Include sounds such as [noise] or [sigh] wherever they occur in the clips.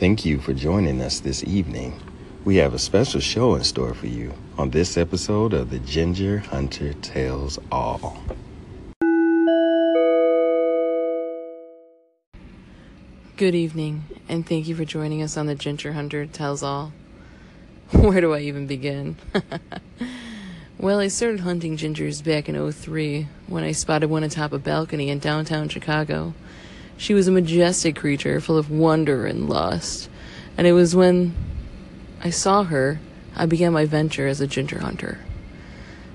you for joining us this evening. We have a special show in store for you on this episode of The Ginger Hunter Tells All. Good evening, and thank you for joining us on The Ginger Hunter Tells All. [laughs] Where do I even begin? [laughs] well, I started hunting gingers back in 03 when I spotted one atop a balcony in downtown Chicago. She was a majestic creature full of wonder and lust, and it was when I saw her I began my venture as a ginger hunter,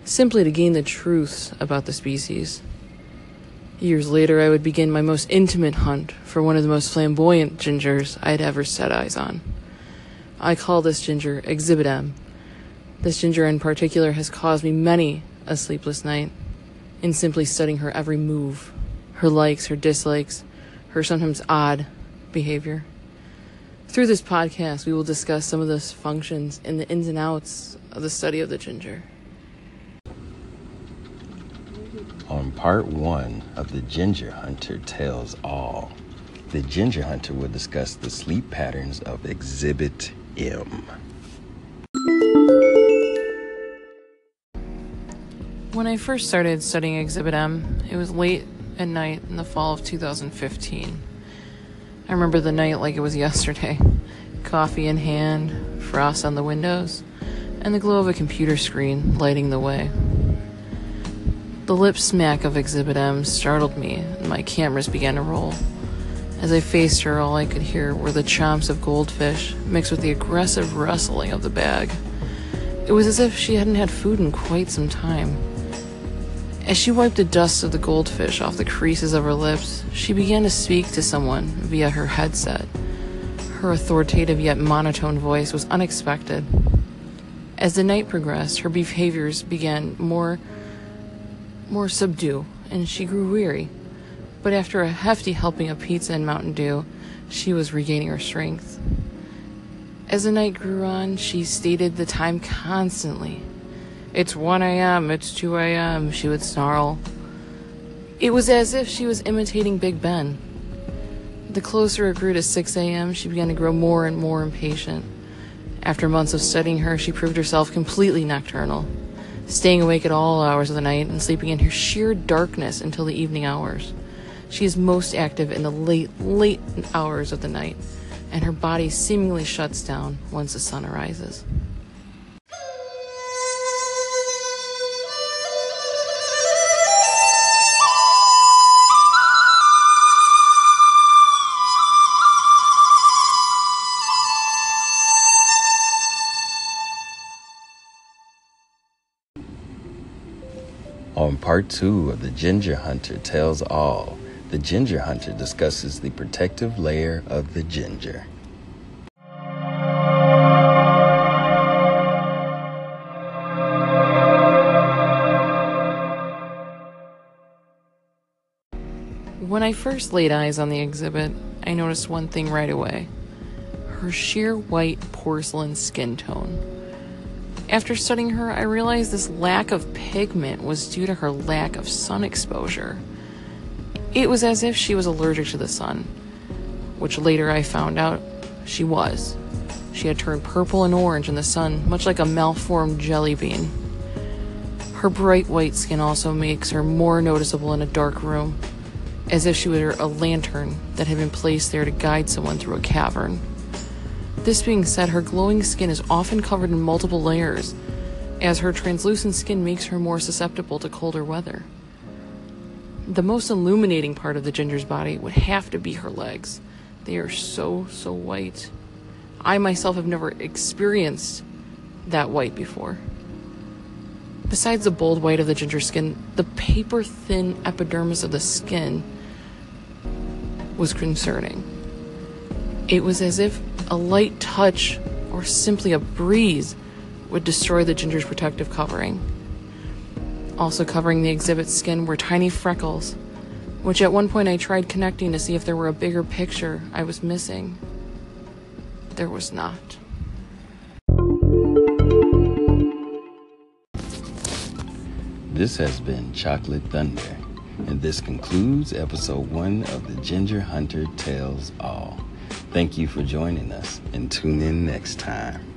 simply to gain the truth about the species. Years later, I would begin my most intimate hunt for one of the most flamboyant gingers I had ever set eyes on. I call this ginger Exhibit M. This ginger in particular has caused me many a sleepless night in simply studying her every move, her likes, her dislikes, her sometimes odd behavior. Through this podcast, we will discuss some of those functions and the ins and outs of the study of the ginger. On part one of The Ginger Hunter Tells All, the Ginger Hunter will discuss the sleep patterns of Exhibit M. When I first started studying Exhibit M, it was late at night in the fall of 2015. I remember the night like it was yesterday. [laughs] Coffee in hand, frost on the windows, and the glow of a computer screen lighting the way. The lip smack of Exhibit M startled me, and my cameras began to roll. As I faced her, all I could hear were the chomps of goldfish mixed with the aggressive rustling of the bag. It was as if she hadn't had food in quite some time. As she wiped the dust of the goldfish off the creases of her lips, she began to speak to someone via her headset. Her authoritative yet monotone voice was unexpected. As the night progressed, her behaviors began more more subdued, and she grew weary. But after a hefty helping of pizza and Mountain Dew, she was regaining her strength. As the night grew on, she stated the time constantly. It's 1 a.m., it's 2 a.m., she would snarl. It was as if she was imitating Big Ben. The closer it grew to 6 a.m., she began to grow more and more impatient. After months of studying her, she proved herself completely nocturnal, staying awake at all hours of the night and sleeping in her sheer darkness until the evening hours. She is most active in the late, late hours of the night, and her body seemingly shuts down once the sun arises. On part two of The Ginger Hunter Tells All, the Ginger Hunter discusses the protective layer of the ginger. When I first laid eyes on the exhibit, I noticed one thing right away her sheer white porcelain skin tone. After studying her, I realized this lack of pigment was due to her lack of sun exposure. It was as if she was allergic to the sun, which later I found out she was. She had turned purple and orange in the sun, much like a malformed jelly bean. Her bright white skin also makes her more noticeable in a dark room, as if she were a lantern that had been placed there to guide someone through a cavern. This being said, her glowing skin is often covered in multiple layers, as her translucent skin makes her more susceptible to colder weather. The most illuminating part of the ginger's body would have to be her legs. They are so, so white. I myself have never experienced that white before. Besides the bold white of the ginger skin, the paper thin epidermis of the skin was concerning. It was as if a light touch or simply a breeze would destroy the ginger's protective covering. Also covering the exhibit's skin were tiny freckles, which at one point I tried connecting to see if there were a bigger picture I was missing. There was not. This has been Chocolate Thunder, and this concludes episode one of The Ginger Hunter Tells All. Thank you for joining us and tune in next time.